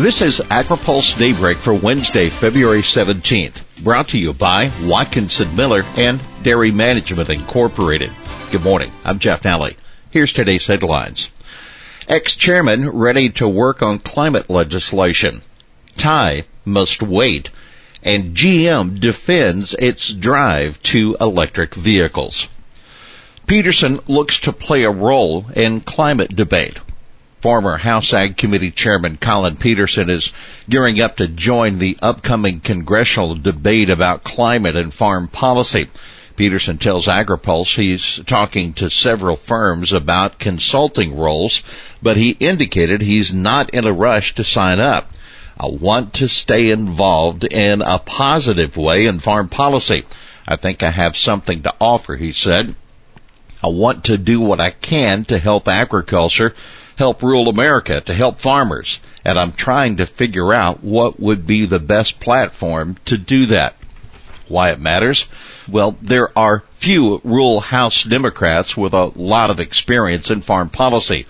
This is AgriPulse Daybreak for Wednesday, February 17th, brought to you by Watkinson Miller and Dairy Management Incorporated. Good morning. I'm Jeff Nally. Here's today's headlines. Ex-chairman ready to work on climate legislation. Tai must wait. And GM defends its drive to electric vehicles. Peterson looks to play a role in climate debate. Former House Ag Committee Chairman Collin Peterson is gearing up to join the upcoming congressional debate about climate and farm policy. Peterson tells AgriPulse he's talking to several firms about consulting roles, but he indicated he's not in a rush to sign up. I want to stay involved in a positive way in farm policy. I think I have something to offer, he said. I want to do what I can to help agriculture help rural America, to help farmers. And I'm trying to figure out what would be the best platform to do that. Why it matters? Well, there are few rural House Democrats with a lot of experience in farm policy.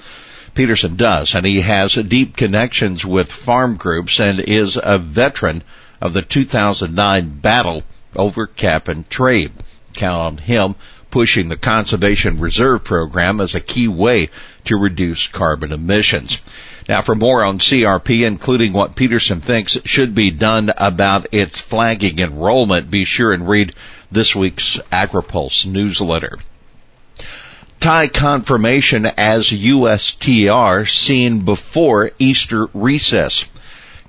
Peterson does, and he has deep connections with farm groups and is a veteran of the 2009 battle over cap and trade. Count on him pushing the Conservation Reserve Program as a key way to reduce carbon emissions. Now for more on CRP, including what Peterson thinks should be done about its flagging enrollment, be sure and read this week's AgriPulse newsletter. Tai confirmation as USTR seen before Easter recess.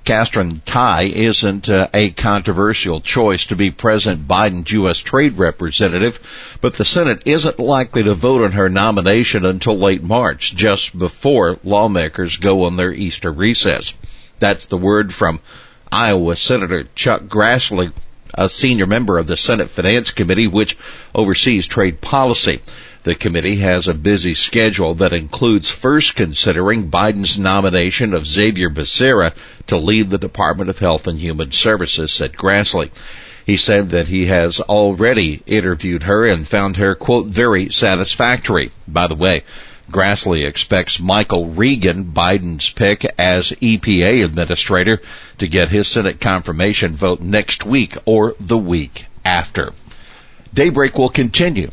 Katherine Tai isn't uh, a controversial choice to be President Biden's U.S. trade representative, but the Senate isn't likely to vote on her nomination until late March, just before lawmakers go on their Easter recess. That's the word from Iowa Senator Chuck Grassley, a senior member of the Senate Finance Committee, which oversees trade policy. The committee has a busy schedule that includes first considering Biden's nomination of Xavier Becerra to lead the Department of Health and Human Services, said Grassley. He said that he has already interviewed her and found her, quote, very satisfactory. By the way, Grassley expects Michael Regan, Biden's pick as EPA administrator, to get his Senate confirmation vote next week or the week after. Daybreak will continue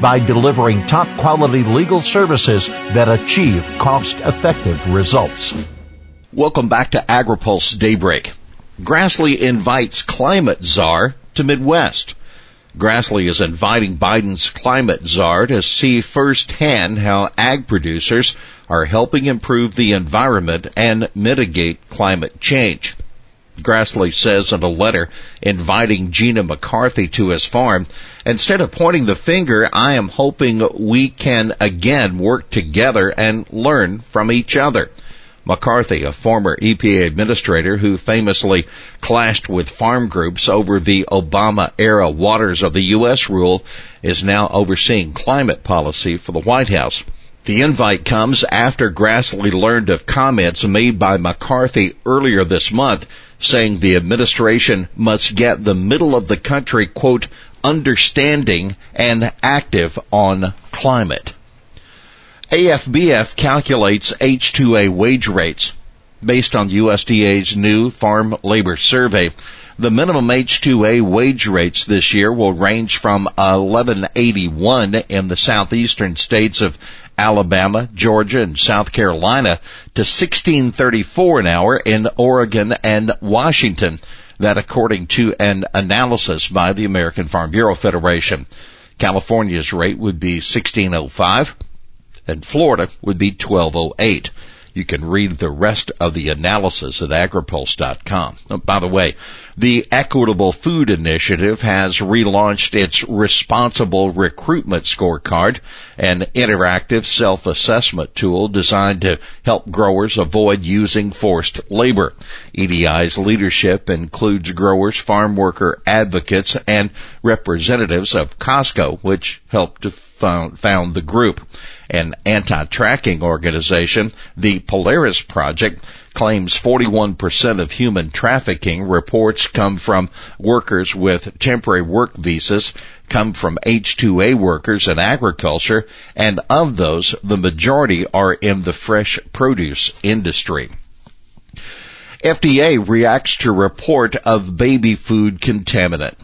by delivering top quality legal services that achieve cost effective results. Welcome back to AgriPulse Daybreak. Grassley invites climate czar to Midwest. Grassley is inviting Biden's climate czar to see firsthand how ag producers are helping improve the environment and mitigate climate change. Grassley says in a letter inviting Gina McCarthy to his farm, instead of pointing the finger, I am hoping we can again work together and learn from each other. McCarthy, a former EPA administrator who famously clashed with farm groups over the Obama era waters of the U.S. rule, is now overseeing climate policy for the White House. The invite comes after Grassley learned of comments made by McCarthy earlier this month saying the administration must get the middle of the country, quote, understanding and active on climate. AFBF calculates H2A wage rates. Based on USDA's new farm labor survey, the minimum H2A wage rates this year will range from 1181 in the southeastern states of Alabama, Georgia, and South Carolina to 1634 an hour in Oregon and Washington. That according to an analysis by the American Farm Bureau Federation. California's rate would be 1605 and Florida would be 1208. You can read the rest of the analysis at agripulse.com. Oh, by the way, The Equitable Food Initiative has relaunched its Responsible Recruitment Scorecard, an interactive self-assessment tool designed to help growers avoid using forced labor. EFI's leadership includes growers, farm worker advocates, and representatives of Costco, which helped to found, found the group. An anti-tracking organization, the Polaris Project, claims 41% of human trafficking reports come from workers with temporary work visas, come from H-2A workers in agriculture, and of those, the majority are in the fresh produce industry. FDA reacts to report of baby food contaminant.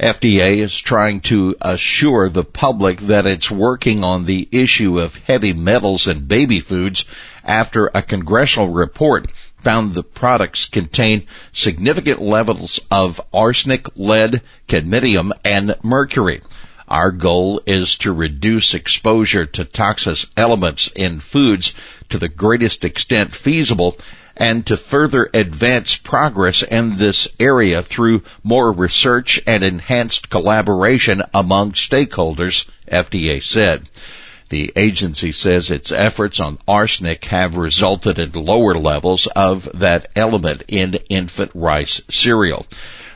FDA is trying to assure the public that it's working on the issue of heavy metals in baby foods after a congressional report found the products contain significant levels of arsenic, lead, cadmium, and mercury. Our goal is to reduce exposure to toxic elements in foods to the greatest extent feasible and to further advance progress in this area through more research and enhanced collaboration among stakeholders, FDA said. The agency says its efforts on arsenic have resulted in lower levels of that element in infant rice cereal.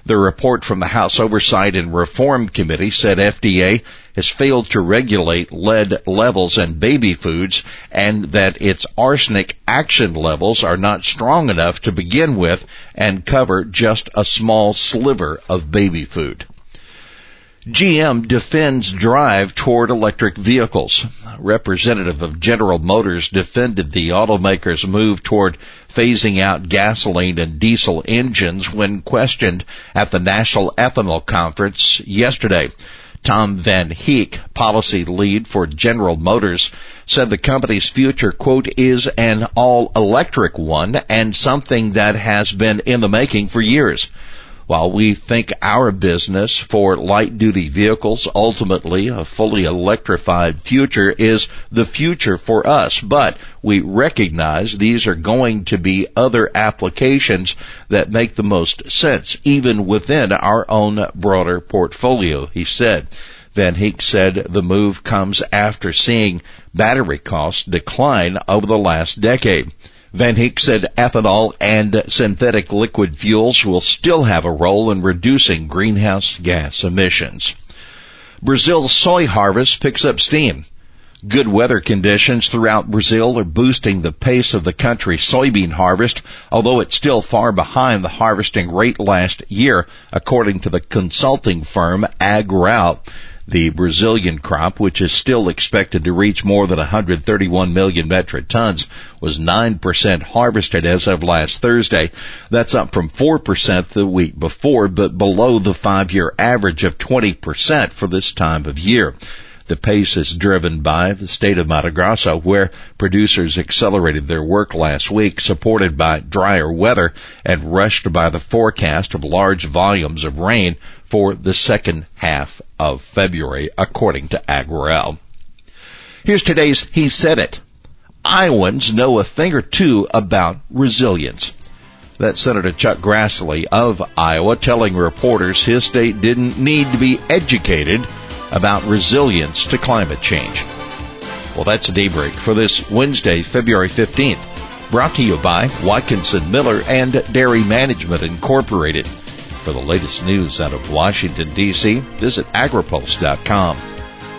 The report from the House Oversight and Reform Committee said FDA has failed to regulate lead levels in baby foods and that its arsenic action levels are not strong enough to begin with and cover just a small sliver of baby food. GM defends drive toward electric vehicles. A representative of General Motors defended the automaker's move toward phasing out gasoline and diesel engines when questioned at the National Ethanol Conference yesterday. Tom Van Heek, policy lead for General Motors, said the company's future, quote, is an all electric one and something that has been in the making for years. While we think our business for light duty vehicles, ultimately a fully electrified future is the future for us, but we recognize these are going to be other applications that make the most sense, even within our own broader portfolio, he said. Van Heek said the move comes after seeing battery costs decline over the last decade. Van Heek said ethanol and synthetic liquid fuels will still have a role in reducing greenhouse gas emissions. Brazil's soy harvest picks up steam. Good weather conditions throughout Brazil are boosting the pace of the country's soybean harvest, although it's still far behind the harvesting rate last year, according to the consulting firm AgRural. The Brazilian crop, which is still expected to reach more than 131 million metric tons, was 9% harvested as of last Thursday. That's up from 4% the week before, but below the five-year average of 20% for this time of year. The pace is driven by the state of Mato Grosso, where producers accelerated their work last week, supported by drier weather and rushed by the forecast of large volumes of rain for the second half of February, according to AgRural. Here's today's He Said It. Iowans know a thing or two about resilience. That's Senator Chuck Grassley of Iowa telling reporters his state didn't need to be educated about resilience to climate change. Well, that's a daybreak for this Wednesday, February 15th. Brought to you by Watkinson Miller and Dairy Management Incorporated. For the latest news out of Washington, D.C., visit agripulse.com.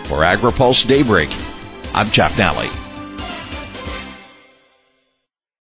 For AgriPulse Daybreak, I'm Jeff Nally.